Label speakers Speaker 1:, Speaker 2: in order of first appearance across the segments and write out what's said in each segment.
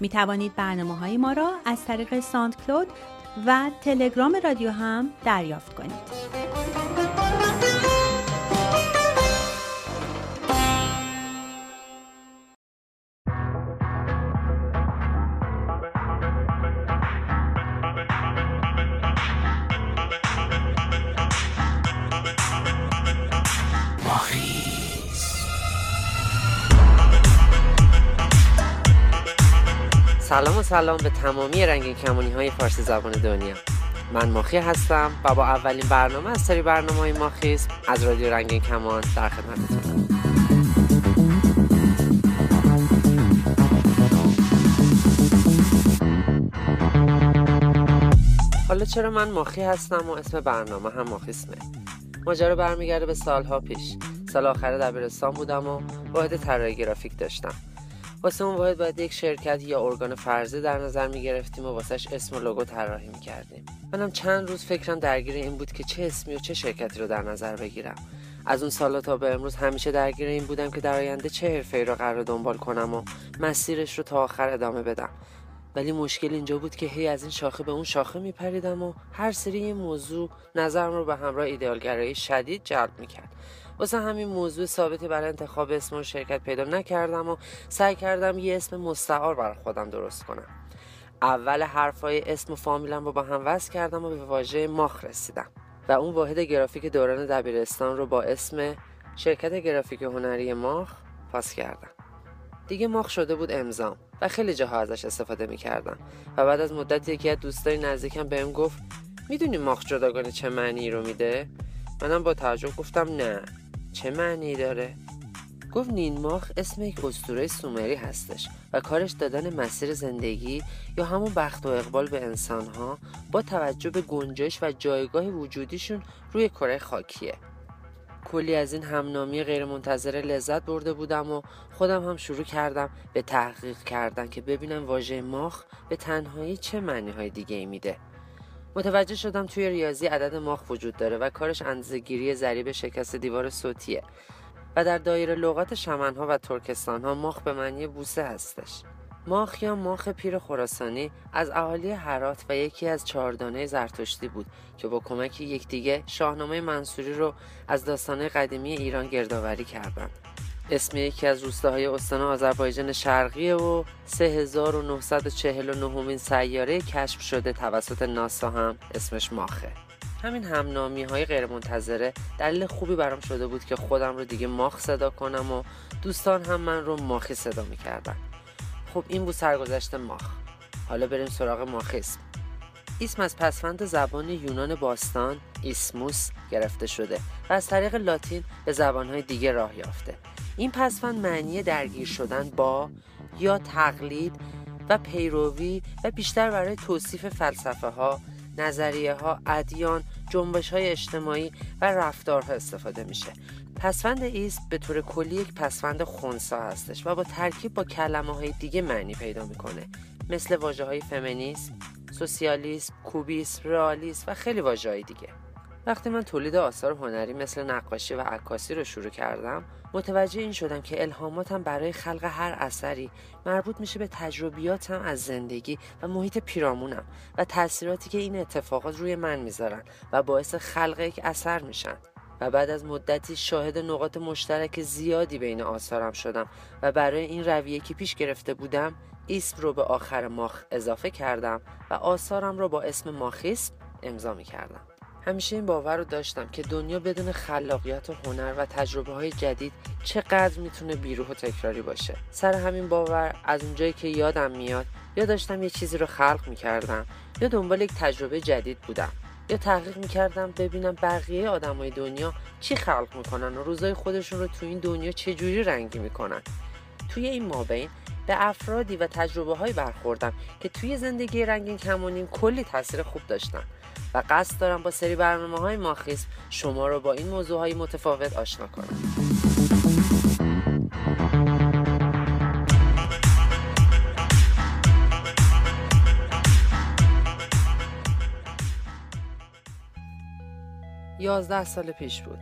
Speaker 1: می توانید برنامه های ما را از طریق ساند کلود و تلگرام رادیو هم دریافت کنید.
Speaker 2: سلام و سلام به تمامی رنگین کمانی های فارسی زبان دنیا. من ماخی هستم و با اولین برنامه از سری برنامه های ماخیز از رادیو رنگین کمان در خدمتتونم حالا چرا من ماخی هستم و اسم برنامه هم ماخیسمه؟ ماجرا برمیگرده به سالها پیش. سال آخر دبیرستان بودم و واحد طراحی گرافیک داشتم. واسه اون واحد باید یک شرکت یا ارگان فرضی در نظر می گرفتیم و واسهش اسم و لوگو طراحی می کردیم. منم چند روز فکرم درگیر این بود که چه اسمی و چه شرکتی رو در نظر بگیرم. از اون سالا تا به امروز همیشه درگیر این بودم که در آینده چه حرفه رو قرار دنبال کنم و مسیرش رو تا آخر ادامه بدم. ولی مشکل اینجا بود که هی از این شاخه به اون شاخه میپریدم و هر سری این موضوع نظرم رو به همراه ایدئالگرایی شدید جلب می‌کرد واسه همین موضوع ثابتی برای انتخاب اسم و شرکت پیدا نکردم و سعی کردم یه اسم مستعار برای خودم درست کنم. اول حرفای اسم و فامیلم رو با هم وصل کردم و به واژه ماخ رسیدم. و اون واحد گرافیک دوران دبیرستان رو با اسم شرکت گرافیک هنری ماخ پاس کردم. دیگه ماخ شده بود امضام و خیلی جاها ازش استفاده می‌کردم. و بعد از مدت یکی از دوستای نزدیکم بهم گفت می‌دونی ماخ جداگانه چه معنی رو میده؟ منم با تعجب گفتم نه. چه معنی داره؟ گفت نینماخ اسم یک اسطوره سومری هستش و کارش دادن مسیر زندگی یا همون بخت و اقبال به انسانها با توجه به گنجش و جایگاه وجودیشون روی کره خاکیه کلی از این همنامی غیرمنتظره لذت برده بودم و خودم هم شروع کردم به تحقیق کردن که ببینم واژه ماخ به تنهایی چه معنی های دیگه میده متوجه شدم توی ریاضی عدد ماخ وجود داره و کارش اندازه‌گیری ضریب شکست دیوار صوتیه و در دایره لغات شمنها و ترکستانها ماخ به معنی بوسه هستش. ماخ یا ماخ پیر خراسانی از اهالی هرات و یکی از چهاردانه زرتشتی بود که با کمک یکدیگه شاهنامه منصوری رو از داستانه قدیمی ایران گردآوری کردند. اسم یکی از روستاهای استان آذربایجان شرقی و 3949 مین سیاره کشف شده توسط ناسا هم اسمش ماخه. همین همنامی های غیر منتظره دلیل خوبی برام شده بود که خودم رو دیگه ماخ صدا کنم و دوستان هم من رو ماخی صدا می‌کردن. خب این بود سرگذشت ماخ. حالا بریم سراغ ماخیسم. اسم از پسفند زبان یونان باستان ایسموس گرفته شده و از طریق لاتین به زبانهای دیگه راه یافته. این پسفند معنی درگیر شدن با یا تقلید و پیروی و بیشتر برای توصیف فلسفه ها، نظریه ها، ادیان، جنبش های اجتماعی و رفتارها استفاده میشه. پسفند ایست به طور کلی یک پسفند خونسا هستش و با ترکیب با کلمه های دیگه معنی پیدا می‌کنه مثل واجه های فمینیسم، سوسیالیسم، کوبیسم، رئالیسم و خیلی واجه های دیگه. وقتی من تولید آثار هنری مثل نقاشی و عکاسی رو شروع کردم متوجه این شدم که الهاماتم برای خلق هر اثری مربوط میشه به تجربیاتم از زندگی و محیط پیرامونم و تاثیراتی که این اتفاقات روی من می‌ذارن و باعث خلق یک اثر میشن و بعد از مدتی شاهد نقاط مشترک زیادی بین آثارم شدم و برای این رویه که پیش گرفته بودم اسم رو به آخر ماخ اضافه کردم و آثارم رو با اسم ماخیسم امضا می کردم. همیشه این باور رو داشتم که دنیا بدون خلاقیت و هنر و تجربه های جدید چقدر می‌تونه بیروح و تکراری باشه. سر همین باور از اونجایی که یادم میاد یا داشتم یه چیزی رو خلق می‌کردم یا دنبال یک تجربه جدید بودم یا تحقیق می‌کردم ببینم بقیه آدمای دنیا چی خلق می‌کنن و روزای خودشون رو تو این دنیا چه جوری رنگی می‌کنن. توی این مابین به افرادی و تجربه های برخوردم که توی زندگی رنگین کمانیم کلی تاثیر خوب داشتن. و قصد دارم با سری برنامه های ماخیز شما رو با این موضوع های متفاوت آشنا کنم. یازده سال پیش بود.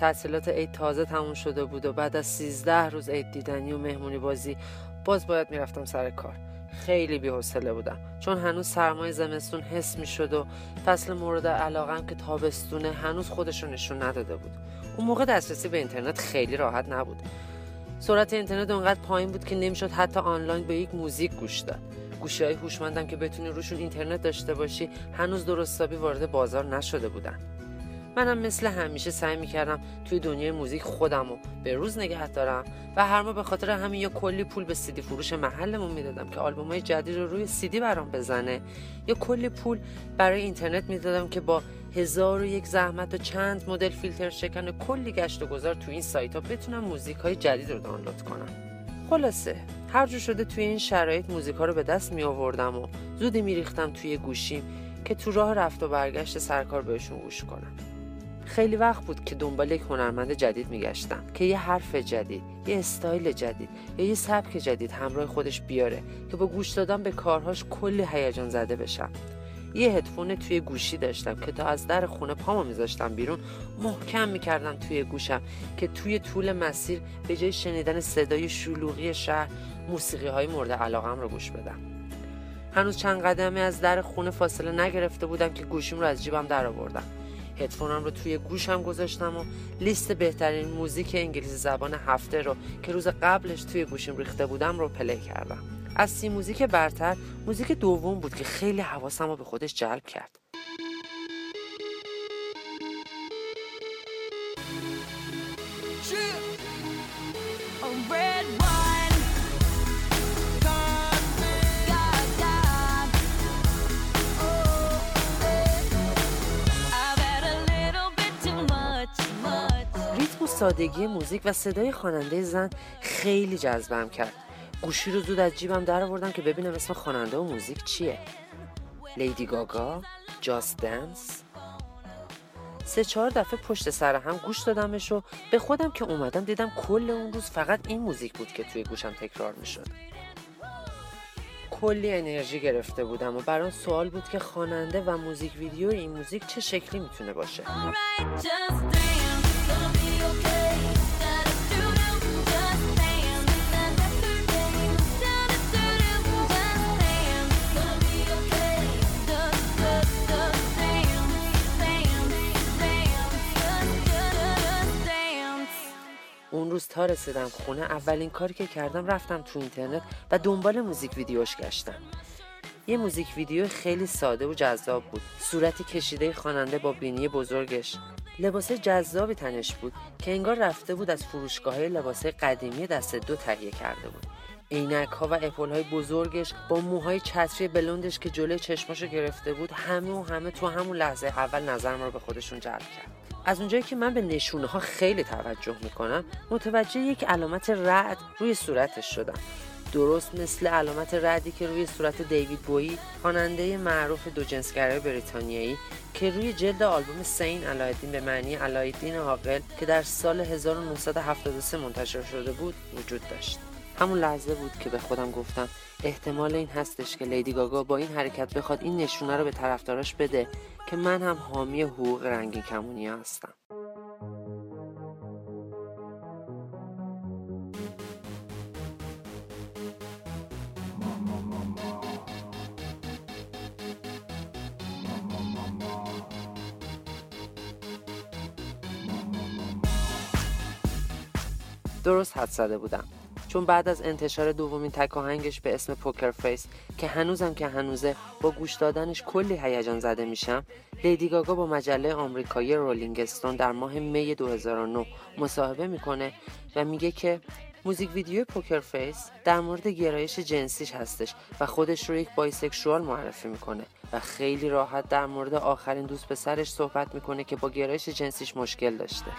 Speaker 2: تحصیلات عید تازه تموم شده بود و بعد از سیزده روز عید دیدنی و مهمونی بازی باز باید می‌رفتم سر کار. خیلی بی‌حوصله بودم. چون هنوز سرمای زمستون حس می‌شد و فصل مورد علاقم که تابستونه هنوز خودش رو نشون نداده بود. اون موقع دسترسی به اینترنت خیلی راحت نبود. سرعت اینترنت اونقدر پایین بود که نمی‌شد حتی آنلاین به یک موزیک گوش داد. گوشی های هوشمندم که بتونی روشون اینترنت داشته باشی هنوز درستابی وارد بازار نشده بودن. منم مثل همیشه سعی می‌کردم توی دنیای موزیک خودم رو به روز نگه دارم و هر ماه به خاطر همین یا کلی پول به سیدی فروش محلمون می‌دادم که آلبوم های جدید رو روی سیدی برام بزنه. یا کلی پول برای اینترنت می‌دادم که با هزار و یک زحمت و چند مدل فیلتر شکن و کلی گشت و گذار توی این سایت ها بتونم موزیک های جدید رو دانلود کنم. خلاصه هر جو شده توی این شرایط موزیک ها رو به دست می آوردم و زودی میریختم توی گوشیم که تو راه رفت و برگشت سرکار بهشون گوش کنم. خیلی وقت بود که دنبال یک هنرمند جدید میگشتم که یه حرف جدید یه استایل جدید یا یه سبک جدید همراه خودش بیاره که با گوش دادن به کارهاش کلی هیجان زده بشم. یه هدفون توی گوشی داشتم که تا از در خونه پامو میذاشتم بیرون محکم می‌کردم توی گوشم که توی طول مسیر به جای شنیدن صدای شلوغی شهر موسیقی های مورد علاقم رو گوش بدم. هنوز چند قدمی از در خونه فاصله نگرفته بودم که گوشیم رو از جیبم در آوردم هدفونم رو توی گوشم گذاشتم و لیست بهترین موزیک انگلیسی زبان هفته رو که روز قبلش توی گوشیم ریخته بودم رو play کردم. از سی موزیک برتر موزیک دوم بود که خیلی حواسم رو به خودش جلب کرد. سادگی موزیک و صدای خواننده زن خیلی جذبم کرد. گوشی رو زود از جیبم در آوردم که ببینم اسم خواننده و موزیک چیه. لیدی گاگا جاست دنس. سه چهار دفعه پشت سر هم گوش دادمش و به خودم که اومدم دیدم کل اون روز فقط این موزیک بود که توی گوشم تکرار می‌شد. کلی انرژی گرفته بودم و برام سوال بود که خواننده و موزیک ویدیو این موزیک چه شکلی می‌تونه باشه. اون روز تا رسیدم خونه اولین کاری که کردم رفتم تو اینترنت و دنبال موزیک ویدیوش گشتم. یه موزیک ویدیو خیلی ساده و جذاب بود. صورتی کشیده خواننده با بینی بزرگش. لباس جذابی تنش بود که انگار رفته بود از فروشگاه های لباس قدیمی دست دو تهیه کرده بود. عینک ها و اپل های بزرگش با موهای چتری بلندش که جلوی چشماشو گرفته بود همه و همه تو همون لحظه اول نظرم رو به خودشون جلب کرد. از اونجایی که من به نشونه ها خیلی توجه می‌کنم متوجه یک علامت رعد روی صورتش شدم. درست مثل علامت ردی که روی صورت دیوید بویی خواننده معروف دو جنسگرای بریتانیایی که روی جلد آلبوم سین علایدین به معنی علایدین عاقل که در سال 1973 منتشر شده بود وجود داشت. همون لحظه بود که به خودم گفتم احتمال این هستش که لیدی گاگا با این حرکت بخواد این نشونه رو به طرفداراش بده. که من هم حامی حقوق رنگین کمونی هستم. درست حدس زده بودم. چون بعد از انتشار دومین تک آهنگش به اسم Poker Face که هنوزم که هنوزه با گوش دادنش کلی هیجان زده میشم لیدی گاگا با مجله آمریکایی Rolling Stone در ماه می 2009 مصاحبه می‌کنه و میگه که موزیک ویدیو Poker Face در مورد گرایش جنسیش هستش و خودش رو یک bisexual معرفی می‌کنه و خیلی راحت در مورد آخرین دوست پسرش صحبت می‌کنه که با گرایش جنسیش مشکل داشته.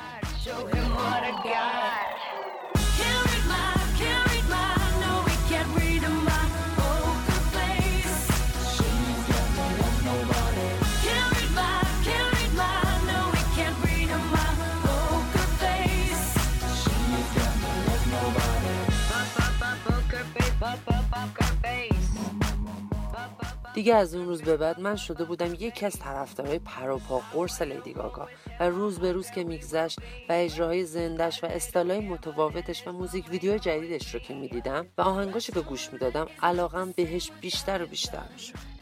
Speaker 2: دیگه از اون روز به بعد من شده بودم یکی از طرفدارای پروپا قرص لیدی گاگا و روز به روز که میگذشت و اجراهای زندش و استایلای متفاوتش و موزیک ویدیو جدیدش رو که می‌دیدم و آهنگاشو که گوش می‌دادم علاقم بهش بیشتر و بیشتر می‌شد.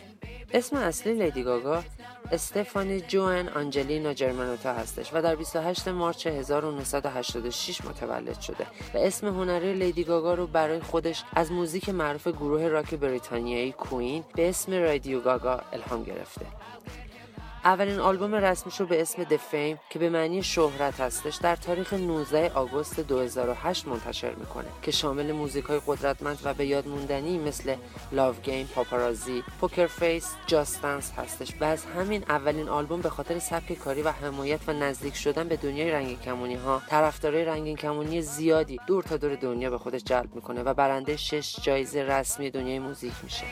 Speaker 2: اسم اصلی لیدی گاگا استفانی جوان آنجلینا جرمانوتا هستش و در 28 March 1986 متولد شده و اسم هنری لیدی گاگا رو برای خودش از موزیک معروف گروه راک بریتانیایی Queen به اسم Radio Ga Ga الهام گرفته. اولین آلبوم رسمیش به اسم The Fame که به معنی شهرت هستش در تاریخ 19 آگوست 2008 منتشر می‌کنه که شامل موزیک های قدرتمند و به یاد موندنی مثل Love Game، Paparazzi، Poker Face، Just Dance هستش. و از همین اولین آلبوم به خاطر سبک کاری و حمایت و نزدیک شدن به دنیای رنگین کمونی ها طرفدارای رنگین کمونی زیادی دور تا دور دنیا به خودش جلب می‌کنه و برنده شش جایزه رسمی دنیای موزیک میشه.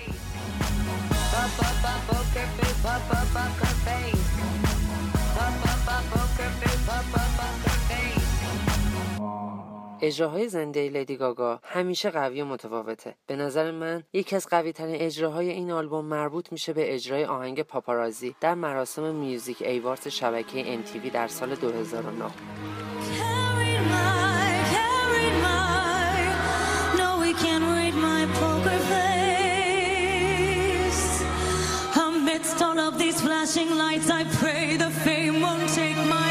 Speaker 2: اجراهای زنده لیدی گاگا همیشه قوی و متفاوته. به نظر من یکی از قوی ترین اجراهای این آلبوم مربوط میشه به اجرای آهنگ پاپارازی در مراسم میوزیک ایوارت شبکه MTV در سال 2009 these flashing lights, I pray the fame won't take my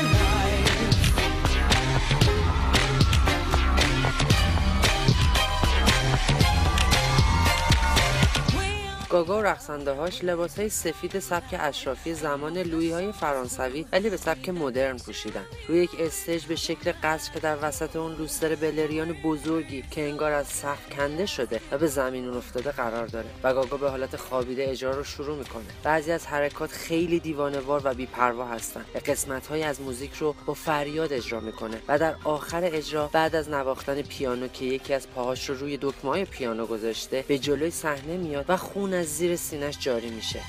Speaker 2: گاگا و رقصنده هاش لباس های سفید سبک اشرافی زمان لویی های فرانسوی ولی به سبک مدرن پوشیدن. روی یک استیج به شکل قصر که در وسط اون لوستر بلورین بزرگی که انگار از سقف کنده شده و به زمین افتاده قرار داره و گاگا به حالت خوابیده اجرا رو شروع می‌کنه. بعضی از حرکات خیلی دیوانوار و بیپروا هستن و قسمت های از موزیک رو با فریاد اجرا می‌کنه و در آخر اجرا بعد از نواختن پیانو که یکی از پاهاش رو روی دکمه پیانو گذاشته به جلوی صحنه میاد و خون از زیر سینش جاری میشه.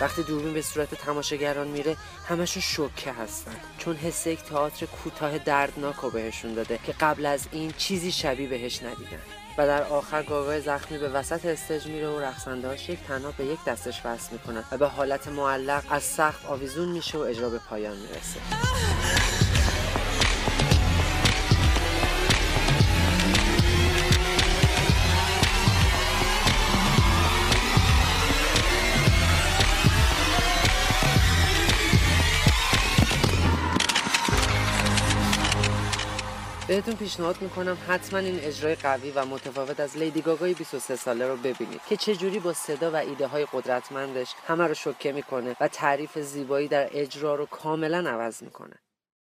Speaker 2: وقتی دوربین به صورت تماشاگران میره همشون شوکه هستن. چون حس یک تئاتر کوتاه دردناک رو بهشون داده که قبل از این چیزی شبیه بهش ندیدن. و در آخر گاگای زخمی به وسط استج میره و رقصندهاش یک تنها به یک دستش وصل می‌کنن و به حالت معلق از سقف آویزون میشه و اجرا به پایان می‌رسه. بهتون پیشنهاد می‌کنم حتما این اجرای قوی و متفاوت از لیدی گاگای 23 ساله رو ببینید که چجوری با صدا و ایده های قدرتمندش همه رو شوکه می‌کنه و تعریف زیبایی در اجرا رو کاملا عوض می‌کنه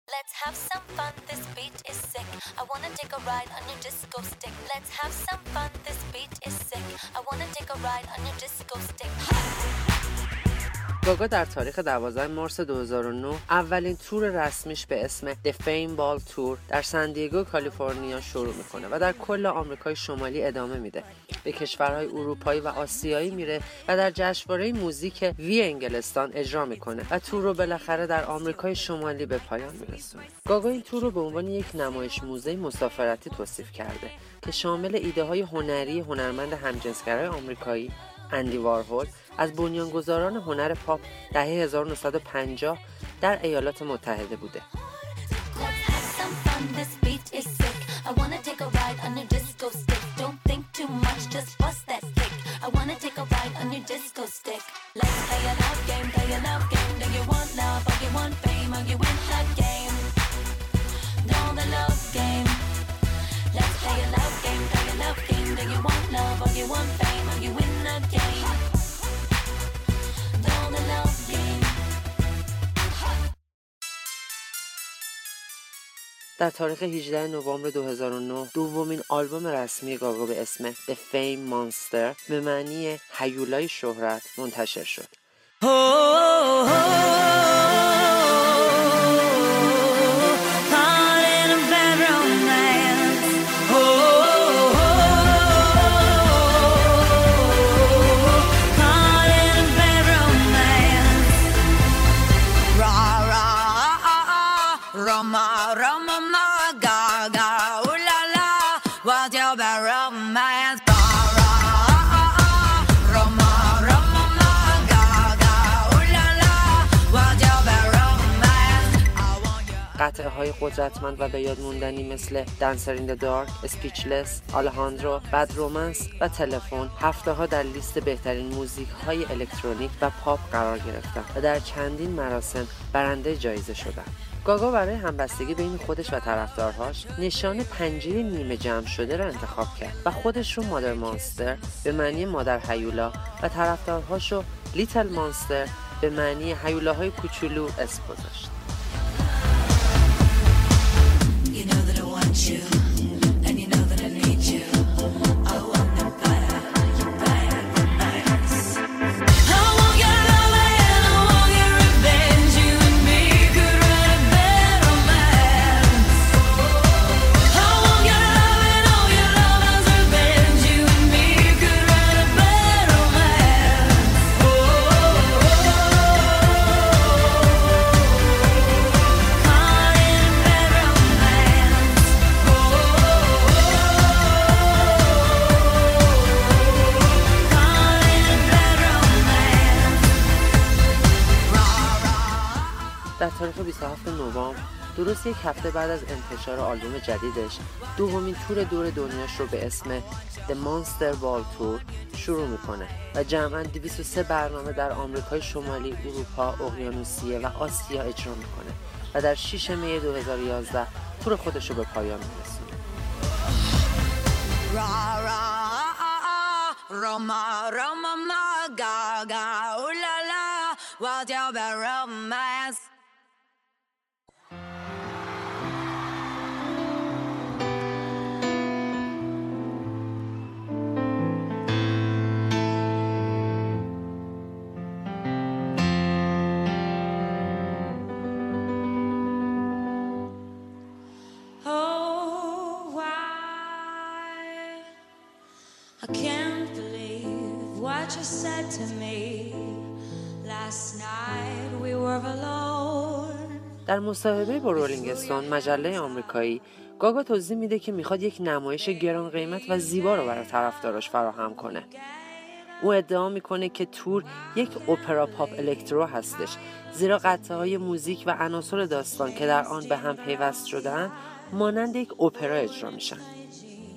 Speaker 2: Let's have some fun, this beat is sick. I wanna take a ride on your disco stick. Let's have some fun, this beat is sick. I wanna take a ride on your disco stick. گاگا در تاریخ 12 مارس 2009 اولین تور رسمیش به اسم The Fame Ball Tour در سندیگو کالیفرنیا شروع می‌کنه و در کل آمریکای شمالی ادامه میده. به کشورهای اروپایی و آسیایی میره و در جشنواره موزیک وی انگلستان اجرا می‌کنه و تور رو بالاخره در آمریکای شمالی به پایان میرسونه. گاگا این تور رو به عنوان یک نمایش موزه مسافرتی توصیف کرده که شامل ایده های هنری هنرمند همجنسگرای آمریکایی اندی وارهول از بنیانگذاران هنر پاپ دهه 1950 در ایالات متحده بوده.
Speaker 3: Let's love game, play a love game. Do you want love or you want fame?
Speaker 2: در تاریخ 18 نوامبر 2009 دومین آلبوم رسمی گاگا به اسم The Fame Monster به معنی هیولای شهرت منتشر شد. قطعه های قدرتمند و به یاد موندنی مثل Dance in the Dark، Speechless، Alejandro، Bad Romance و Telephone هفته ها در لیست بهترین موزیک های الکترونیک و پاپ قرار گرفتن و در چندین مراسم برنده جایزه شدند. گاگا برای همبستگی بین خودش و طرفدارهاش نشان پنجه نیمه جمع شده را انتخاب کرد و خودش رو Mother Monster به معنی مادر هیولا و طرفدارهاش رو Little Monster به معنی هیولاهای کوچولو اسم گذاشت. در 27 نوامبر درست یک هفته بعد از انتشار آلبوم جدیدش دومین تور دور دنیاش رو به اسم The Monster Ball Tour شروع می‌کنه و جمعا 203 برنامه در آمریکای شمالی، اروپا، اقیانوسیه و آسیا اجرا می‌کنه و در 6 می 2011 تور خودش رو به پایان میرسونه. در مصاحبه با رولینگ استون مجله آمریکایی گاگا توضیح میده که می‌خواد یک نمایش گران قیمت و زیبا رو برای طرفداراش فراهم کنه. او ادعا می‌کنه که تور یک اپرا پاپ الکترو هستش زیرا قطعه های موزیک و عناصر داستان که در آن به هم پیوست شدن مانند یک اپرا اجرا میشن.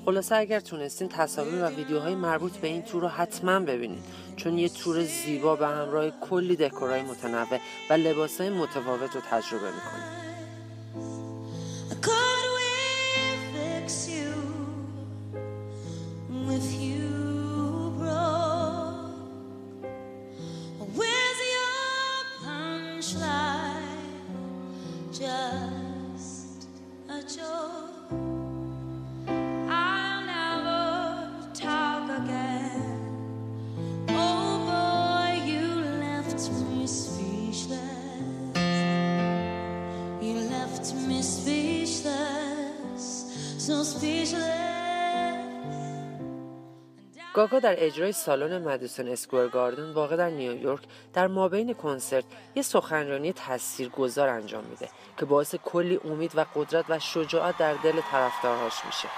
Speaker 2: خلاصه اگر تونستین تصاویر و ویدیوهای مربوط به این تور رو حتما ببینید چون یه تور زیبا به همراه کلی دکورای متنوع و لباسهای متفاوت رو تجربه می‌کنید در اجرای سالن مدیسون اسکوئر گاردن واقع در نیویورک در مابین کنسرت یه سخنرانی تاثیرگذار انجام میده که باعث کلی امید و قدرت و شجاعت در دل طرفدارهاش میشه.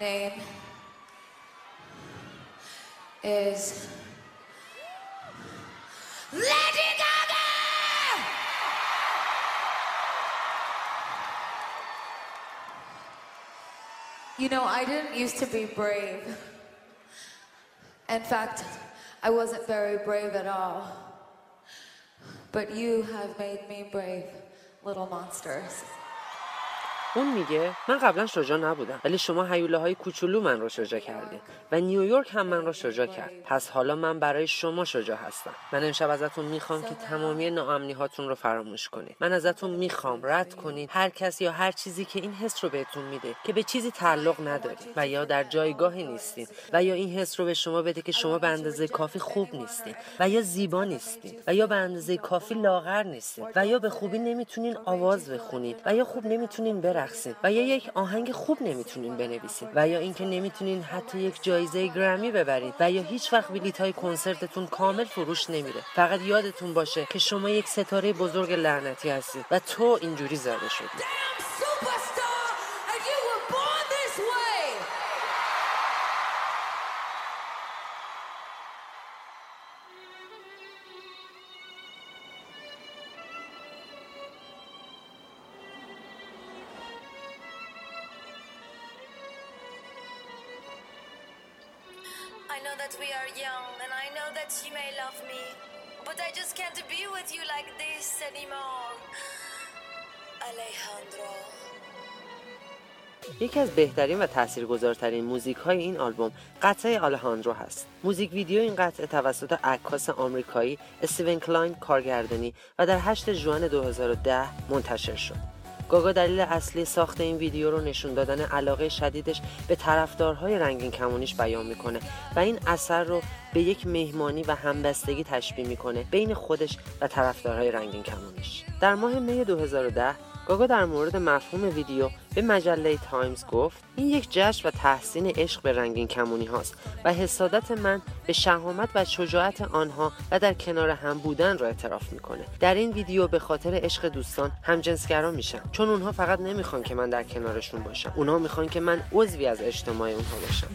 Speaker 2: name is You know, I didn't used to be brave. In fact, I wasn't very brave at all. But you have made me brave, little monsters. اون میگه من قبلا شجاع نبودم ولی شما حیوله های کوچولو من رو شجاع کردین و نیویورک هم من رو شجاع کرد. پس حالا من برای شما شجاع هستم. من امشب ازتون می‌خوام که تمامی ناامنی هاتون رو فراموش کنید. من ازتون می‌خوام رد کنید هر کس یا هر چیزی که این حس رو بهتون میده که به چیزی تعلق ندارید و یا در جایگاهی نیستین و یا این حس رو به شما بده که شما به اندازه کافی خوب نیستین و یا زیبا نیستین و یا به اندازه کافی لاغر نیستین و یا به خوبی نمی‌تونین آواز بخونید و یا خوب نمی‌تونین و یا یک آهنگ خوب نمی‌تونین بنویسین و یا اینکه نمی‌تونین حتی یک جایزه گرمی ببرید و یا هیچ وقت بلیط های کنسرتتون کامل فروش نمیره. فقط یادتون باشه که شما یک ستاره بزرگ لعنتی هستید و تو اینجوری زده شدی.
Speaker 1: Know that we are young and I know that you may love me, but I just can't be with you like this anymore. Alejandro.
Speaker 2: یکی از بهترین و تاثیرگذارترین موزیک های این آلبوم قطعه Alejandro هست. موزیک ویدیو این قطعه توسط عکاس آمریکایی استیون کلاین کارگردانی و در 8 ژوئن 2010 منتشر شد. گاگا دلیل اصلی ساخت این ویدیو رو نشون دادن علاقه شدیدش به طرفدارهای رنگین کمونیش بیان می‌کنه و این اثر رو به یک مهمانی و همبستگی تشبیه می‌کنه بین خودش و طرفدارهای رنگین کمونیش. در ماه می 2010 گاگا در مورد مفهوم ویدیو به مجله تایمز گفت این یک جشن و تحسین عشق به رنگین کمونی هاست و حسادت من به شهامت و شجاعت آنها و در کنار هم بودن را اعتراف می‌کنه. در این ویدیو به خاطر عشق دوستان همجنسگرا میشم چون اونها فقط نمی‌خوان که من در کنارشون باشم. اونها می‌خوان که من عضوی از اجتماع اونها باشم.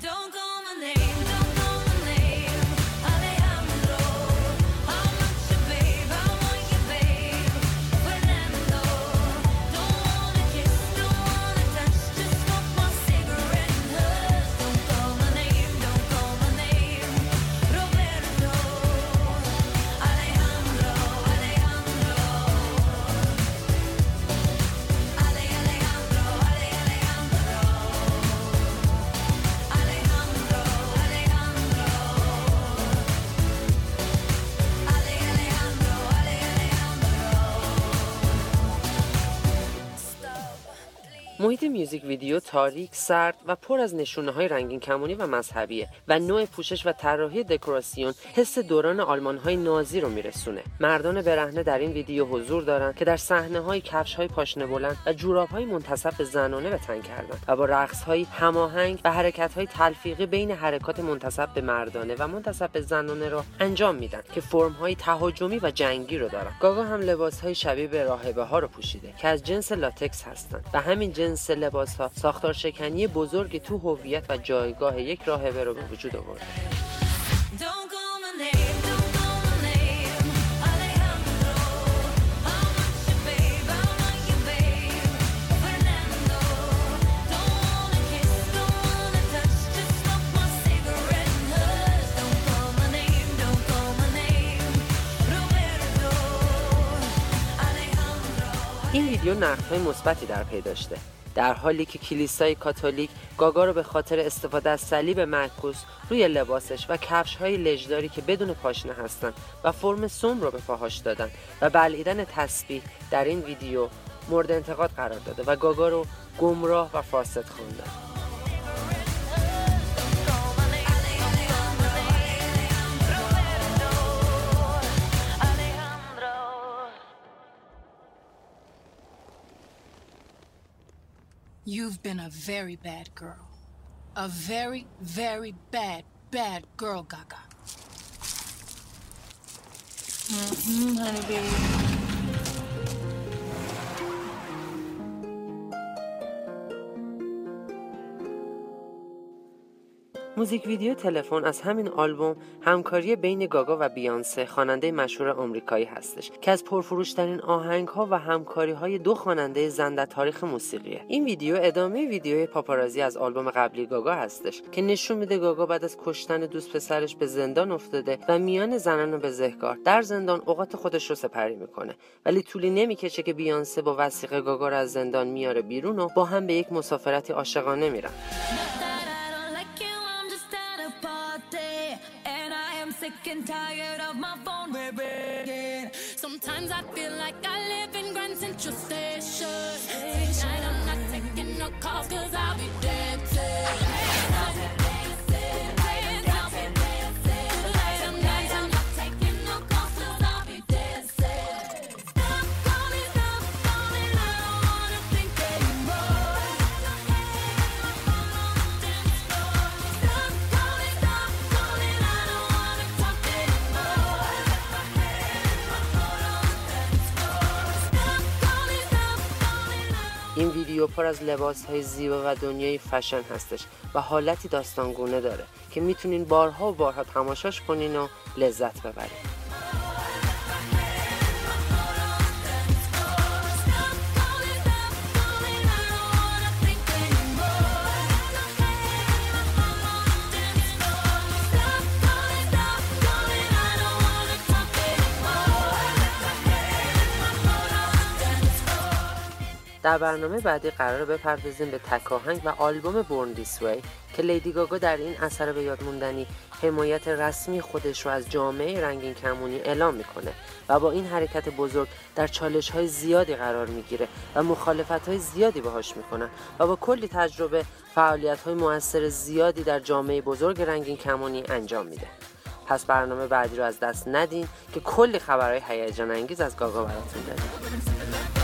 Speaker 2: محیط میوزیک ویدیو تاریک، سرد و پر از نشونه های رنگین کمونی و مذهبیه و نوع پوشش و طراحی دکوراسیون حس دوران آلمان های نازی رو میرسونه. مردان برهنه در این ویدیو حضور دارن که در صحنه های کفش های پاشنه بلند و جوراب های منتصب به زنانه به تن کردن و با رقص های هماهنگ و حرکت های تلفیقی بین حرکات منتصب به مردانه و منتصب به زنانه را انجام میدن که فرم های تهاجمی و جنگی رو دارن. گاگا هم لباس های شبیه به راهبه ها رو پوشیده که از جنس لاتکس هستند و همین جنس جنس لباس ها ساختار شکنی بزرگی تو هویت و جایگاه یک راهبه رو به وجود آورد. این ویدیو نقدهای مثبتی در پی داشته در حالی که کلیسای کاتولیک گاگا رو به خاطر استفاده از صلیب معکوس روی لباسش و کفش های لجداری که بدون پاشنه هستند و فرم سوم رو به پاهاش دادن و بلعیدن تسبیح در این ویدیو مورد انتقاد قرار داده و گاگا رو گمراه و فاسد خوندن
Speaker 1: You've been a very bad girl. A very, very bad, bad girl, Gaga. Mm-hmm, honey
Speaker 2: موزیک ویدیو تلفن از همین آلبوم همکاری بین گاگا و بیانسه خواننده مشهور آمریکایی هستش که از پرفروشترین آهنگ ها و همکاری های دو خواننده زن در تاریخ موسیقیه. این ویدیو ادامه ویدیوی پاپارازی از آلبوم قبلی گاگا هستش که نشون میده گاگا بعد از کشتن دوست پسرش به زندان افتاده و میان زنان بزهکار در زندان اوقات خودش رو سپری می‌کنه ولی طولی نمی‌کشه که بیانسه با وسیقه گاگا رو از زندان میاره بیرون و با هم به یک مسافرتی عاشقانه میرن. Sick and tired of my phone ringing. Sometimes I feel like I live in Grand Central Station. Tonight I'm not taking no calls cause I'll be ویدیو پر از لباس های زیبا و دنیای فشن هستش و حالتی داستانگونه داره که می‌تونین بارها و بارها تماشاش کنین و لذت ببرین. در برنامه بعدی قرار بپردازیم به تکاهنگ و آلبوم بورن دیس وی که لیدی گاگا در این اثر به یاد موندنی حمایت رسمی خودش رو از جامعه رنگین کمونی اعلام می‌کنه و با این حرکت بزرگ در چالش های زیادی قرار می‌گیره و مخالفت های زیادی باهاش می‌کنه و با کلی تجربه فعالیت های موثر زیادی در جامعه بزرگ رنگین کمونی انجام میده. پس برنامه بعدی رو از دست ندین که کلی خبرهای هیجان انگیز از گاگا براتون داریم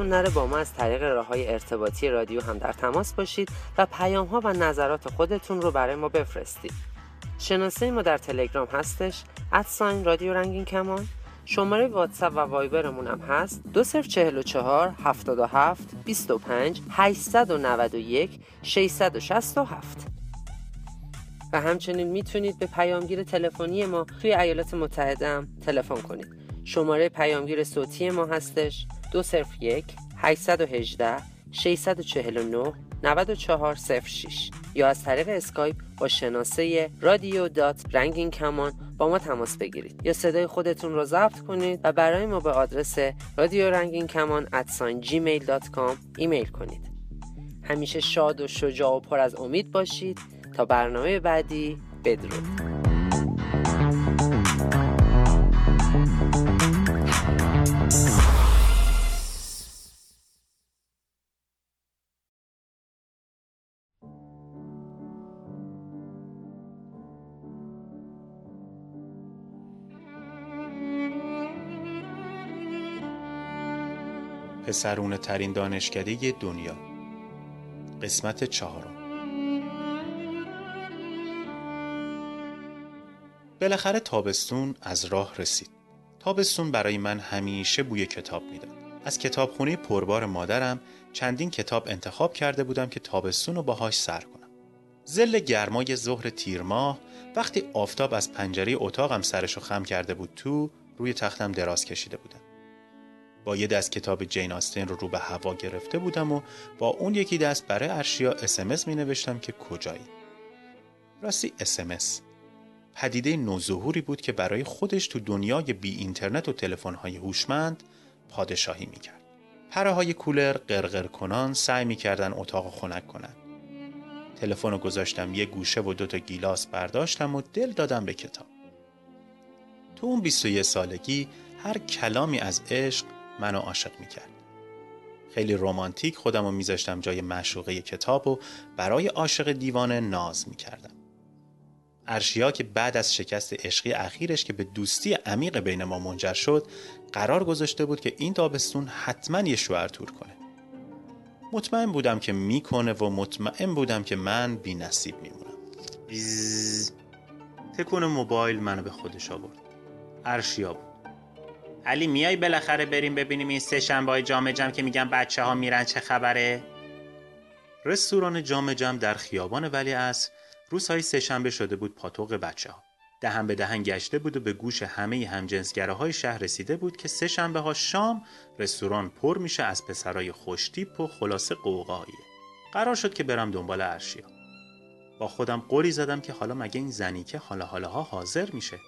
Speaker 2: یادتون نره با ما از طریق راه های ارتباطی رادیو هم در تماس باشید و پیام ها و نظرات خودتون رو برای ما بفرستید. شناسه ما در تلگرام هستش ادساین رادیو رنگین کمان. شماره واتساپ و وایبرمون هم هست دو صرف چهل و چهار هفتاد و هفت بیست و پنج هشتصد و نود و یک و شست و هفت. و همچنین می‌تونید به پیامگیر تلفنی ما توی ایالات متحده هم تلفن کنید. شماره پیامگیر صوتی ما هستش دو صفر یک 818 649 9406 یا از طریق اسکایپ با شناسه رادیو dot رنگین کمان با ما تماس بگیرید. یا صدای خودتون رو ضبط کنید و برای ما به آدرس رادیو رنگین کمان gmail.com ایمیل کنید. همیشه شاد و شجاع و پر از امید باشید. تا برنامه بعدی بدرود.
Speaker 4: پسرونه ترین دانشکده دنیا. قسمت چهارم. بالاخره تابستون از راه رسید. تابستون برای من همیشه بوی کتاب می‌داد. از کتابخونه پربار مادرم چندین کتاب انتخاب کرده بودم که تابستون رو باهاش سر کنم. زل گرمای ظهر تیرماه وقتی آفتاب از پنجره اتاقم سرشو خم کرده بود تو روی تختم دراز کشیده بودم. با یه دست کتاب جین آستین رو رو به هوا گرفته بودم و با اون یکی دست برای ارشیا اسمس می نوشتم که کجایی راستی اسمس پدیده نوظهوری بود که برای خودش تو دنیای بی اینترنت و تلفن‌های هوشمند پادشاهی می‌کرد. پره های کولر قرقر کنان سعی می‌کردن اتاق خنک کنن. تلفن رو گذاشتم یه گوشه و دوتا گیلاس برداشتم و دل دادم به کتاب. تو اون 21 سالگی هر کلامی از عشق منو عاشق می‌کرد. خیلی رومانتیک خودم رو میذاشتم جای مشوقه کتاب و برای عاشق دیوانه ناز می‌کردم. ارشیا که بعد از شکست عشقی اخیرش که به دوستی عمیق بین ما منجر شد قرار گذاشته بود که این تابستون حتما یه شوهر تور کنه. مطمئن بودم که می‌کنه و مطمئن بودم که من بی نصیب میمونم تکون موبایل منو به خودش آورد. ارشیا بود.
Speaker 5: علی میای بالاخره بریم ببینیم این سه شنبه جام جم که میگن بچه ها میرن چه خبره؟
Speaker 4: رستوران جام جم در خیابان ولی از روزهای سه شنبه شده بود پاتوق بچه ها دهن به دهن گشته بود و به گوش همه همجنسگره های شهر رسیده بود که سه شنبه ها شام رستوران پر میشه از پسرای خوشتیپ و خلاصه قوقاییه قرار شد که برم دنبال ارشیا. با خودم قولی زدم که حالا مگه این زنی که حالا حالاها حاضر میشه؟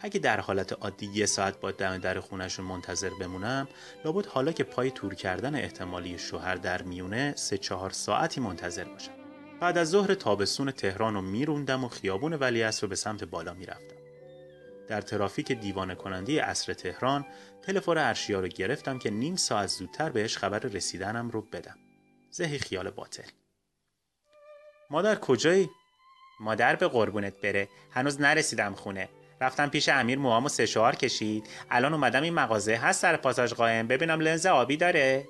Speaker 4: اگه در حالت عادی یه ساعت با دم در خونشون منتظر بمونم لابد حالا که پای تور کردن احتمالی شوهر در میونه سه چهار ساعتی منتظر باشم. بعد از ظهر تابستون تهران رو میروندم و خیابون ولیعصر رو به سمت بالا می‌رفتم. در ترافیک دیوانه کننده اصر تهران تلفن ارشیا رو گرفتم که نیم ساعت زودتر بهش خبر رسیدنم رو بدم. زهی خیال باطل.
Speaker 5: مادر کجایی؟ مادر به قربونت بره. هنوز نرسیدم خونه. رفتم پیش امیر موامو سه شوهر کشید. الان اومدم این مغازه. هست سر پاساژ قایم. ببینم لنز آبی داره.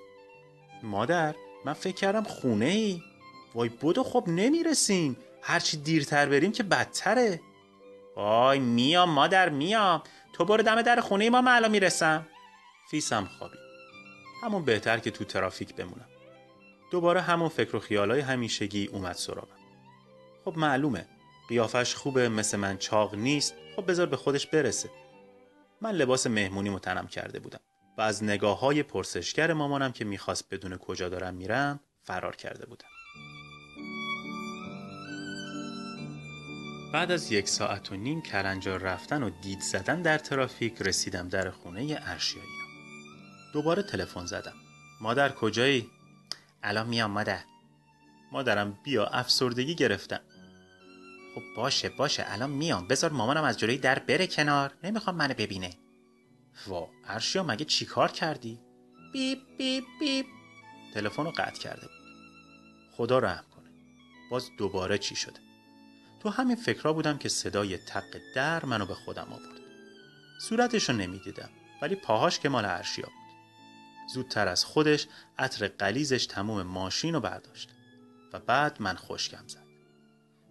Speaker 4: مادر من فکر کردم خونه ای وای بودو خب نمی‌رسیم. هرچی دیرتر بریم که بدتره.
Speaker 5: وای میام مادر میام. تو برو دم در خونه ما من الان می‌رسم.
Speaker 4: فیسم خوابی. همون بهتر که تو ترافیک بمونم. دوباره همون فکر و خیالای همیشگی اومد سراغم. خب معلومه. قیافش خوبه مثل من چاق نیست. خب بذار به خودش برسه. من لباس مهمونی متنم کرده بودم و از نگاه های پرسشگر مامانم که می‌خواست بدون کجا دارم میرم فرار کرده بودم. بعد از یک ساعت و نیم کلنجار رفتن و دید زدن در ترافیک رسیدم در خونه ارشیایی دوباره تلفن زدم. مادر کجایی؟
Speaker 5: الان میام مادر.
Speaker 4: مادرم بیا افسردگی گرفتم.
Speaker 5: خب باشه باشه. الان میام. بذار مامانم از جلوی در بره کنار. نمی‌خوام منو ببینه.
Speaker 4: وا ارشیا مگه چیکار کردی؟
Speaker 5: بیپ بیپ بیپ.
Speaker 4: تلفن رو قطع کرده بود. خدا رحم کنه. باز دوباره چی شده؟ تو همین فکرها بودم که صدای تق در منو به خودم آورد. صورتش رو نمی‌دیدم ولی پاهاش که مال ارشیا بود. زودتر از خودش عطر قلیزش تموم ماشین رو برداشت و بعد من خوشگم زد.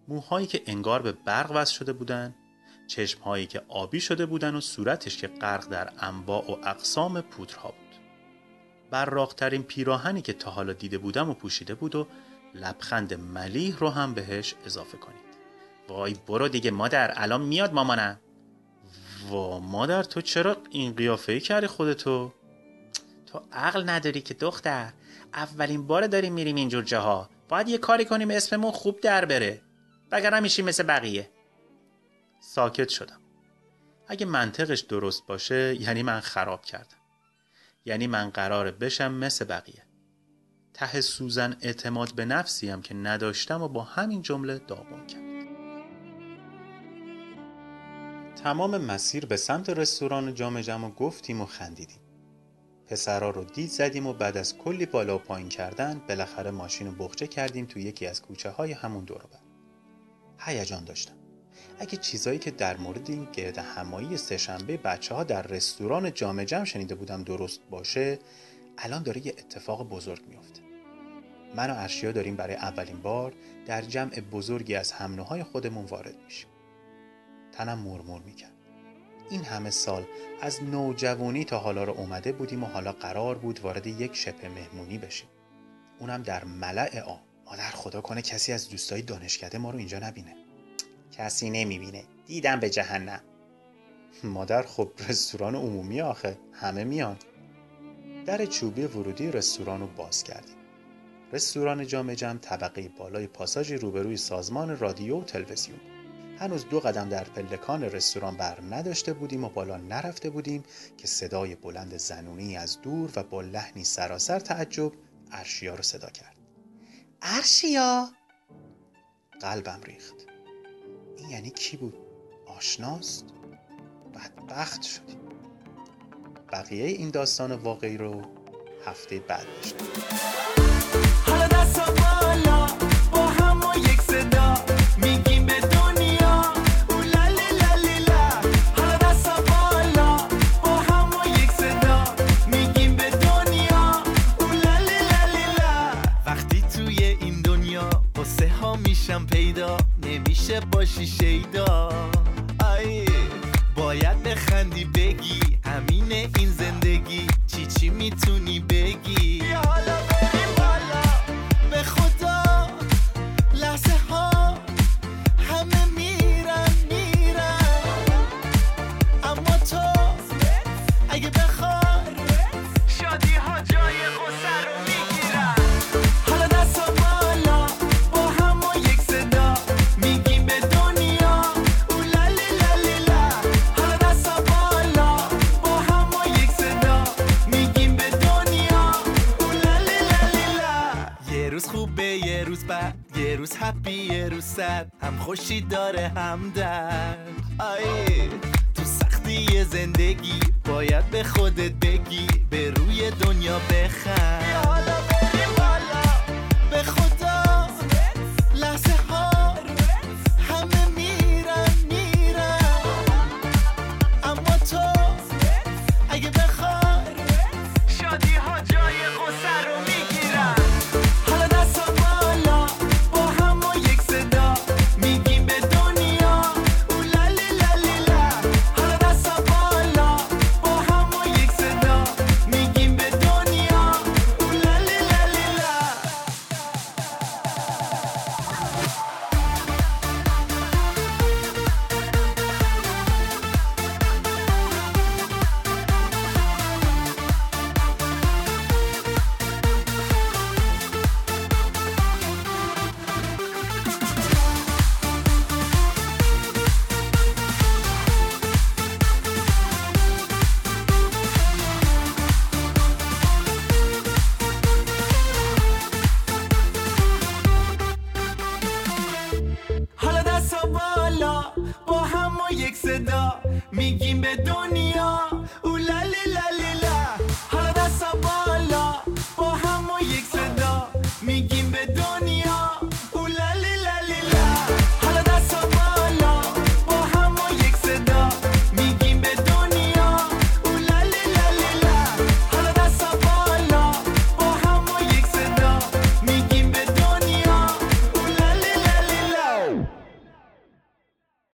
Speaker 4: موهایی که انگار به برق وصل شده بودن چشمهایی که آبی شده بودن و صورتش که غرق در انواع و اقسام پودرها بود. براقترین پیراهنی که تا حالا دیده بودم و پوشیده بود و لبخند ملیح رو هم بهش اضافه کنید.
Speaker 5: وای برو دیگه مادر الان میاد مامانم.
Speaker 4: وا مادر تو چرا این قیافه ای کردی خودتو؟
Speaker 5: تو عقل نداری که دختر اولین بار داریم میریم اینجور جاها. باید یه کاری کنیم اسممون خوب در بره. وگرنه میشیم مثل بقیه.
Speaker 4: ساکت شدم. اگه منطقش درست باشه یعنی من خراب کردم. یعنی من قراره بشم مثل بقیه. ته سوزن اعتماد به نفسیم که نداشتم و با همین جمله داغون کرد تمام مسیر به سمت رستوران جام جم و گفتیم و خندیدیم. پسرا رو دید زدیم و بعد از کلی بالا و پایین کردن بالاخره ماشین رو بخچه کردیم تو یکی از کوچه های همون دور بر. هیجان داشتم. اگه چیزایی که در مورد این گرد همایی سهشنبه بچه ها در رستوران جام جم شنیده بودم درست باشه الان داره یه اتفاق بزرگ میافته. من و ارشیا داریم برای اولین بار در جمع بزرگی از همنوهای خودمون وارد میشیم. تنم مرمور می‌کرد. این همه سال از نوجوانی تا حالا رو اومده بودیم و حالا قرار بود وارد یک شبه مهمونی بشیم. اونم در ملع آ مادر خدا کنه کسی از دوستای دانشکده ما رو اینجا نبینه.
Speaker 5: کسی نمی‌بینه. دیدم به جهنم.
Speaker 4: مادر خب رستوران عمومی آخه. همه میان. در چوبی ورودی رستوران رو باز کردیم. رستوران جام جم طبقه بالای پاساژ روبروی سازمان رادیو و تلویزیون. هنوز دو قدم در پلکان رستوران بر نداشته بودیم و بالا نرفته بودیم که صدای بلند زنونی از دور و با لحنی سراسر تعجب ارشیا رو صدا کرد.
Speaker 5: ارشیا
Speaker 4: قلبم ریخت. این یعنی کی بود؟ آشناست؟ بدبخت شدیم بقیه این داستان واقعی رو هفته بعد
Speaker 6: بشنوید میشه با شیدا ایدا آی باید بخندی بگی. همینه این زندگی. چی چی می‌تونی بگی؟ حالا I'm down.